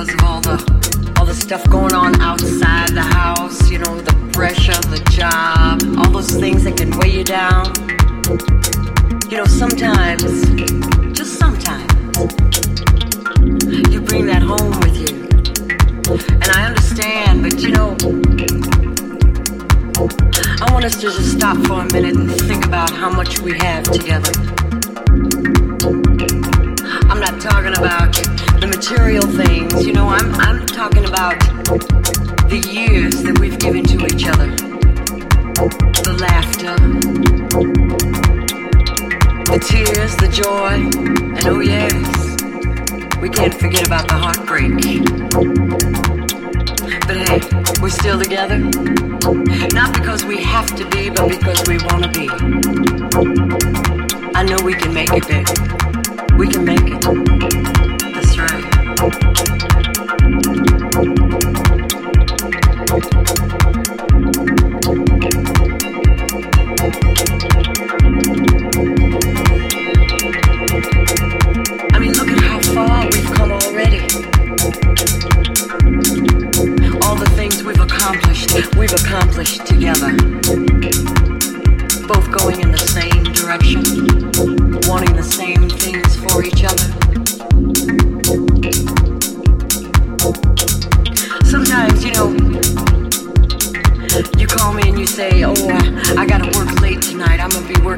because of all the all the stuff going on outside the house, you know, the pressure, the job, all those things that can weigh you down. You know, sometimes, just sometimes, you bring that home with you. And I understand, but you know, I want us to just stop for a minute and think about how much we have together. I'm not talking about material things, you know, I'm, I'm talking about the years that we've given to each other. The laughter, the tears, the joy, and oh yes, we can't forget about the heartbreak. But hey, we're still together. Not because we have to be, but because we want to be. I know we can make it, baby. We can make it. We've accomplished together. Both going in the same direction,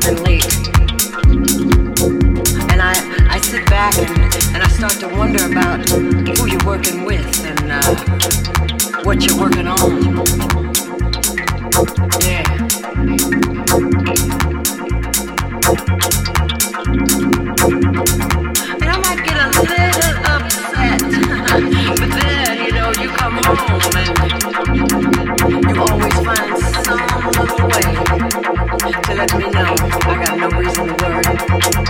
late. And I, I sit back and, and I start to wonder about who you're working with and uh, what you're working on. Yeah.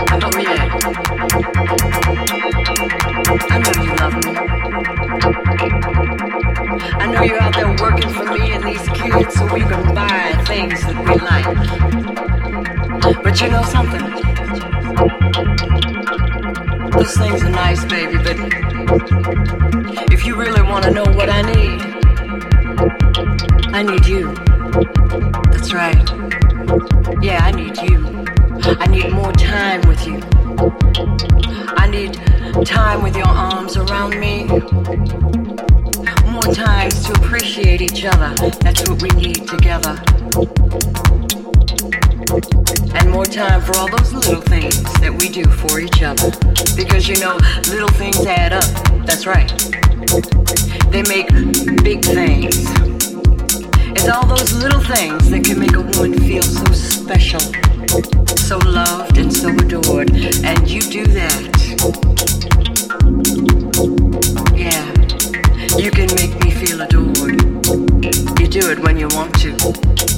I don't. I know you love me. I know you're out there working for me and these kids so you can buy things that we like. But you know something. This thing's a nice baby, but if you really wanna know what I need, I need you. That's right. Yeah, I need you. I need more time with you. I need time with your arms around me more times to appreciate each other. That's what we need together. And more time for all those little things that we do for each other. Because you know, little things add up. That's right. They make big things. It's all those little things that can make a woman feel so special, so loved, and so adored. And you do that. Yeah. You can make me feel adored. You do it when you want to.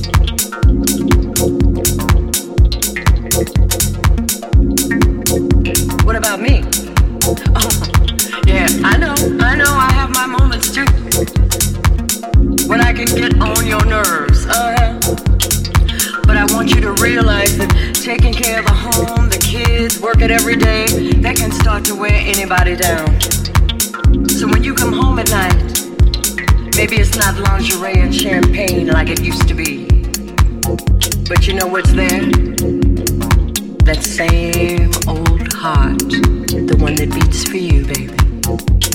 Can get on your nerves, uh But I want you to realize that taking care of the home, the kids, working every day, that can start to wear anybody down. So when you come home at night, maybe it's not lingerie and champagne like it used to be. But you know what's there? That same old heart, the one that beats for you, baby.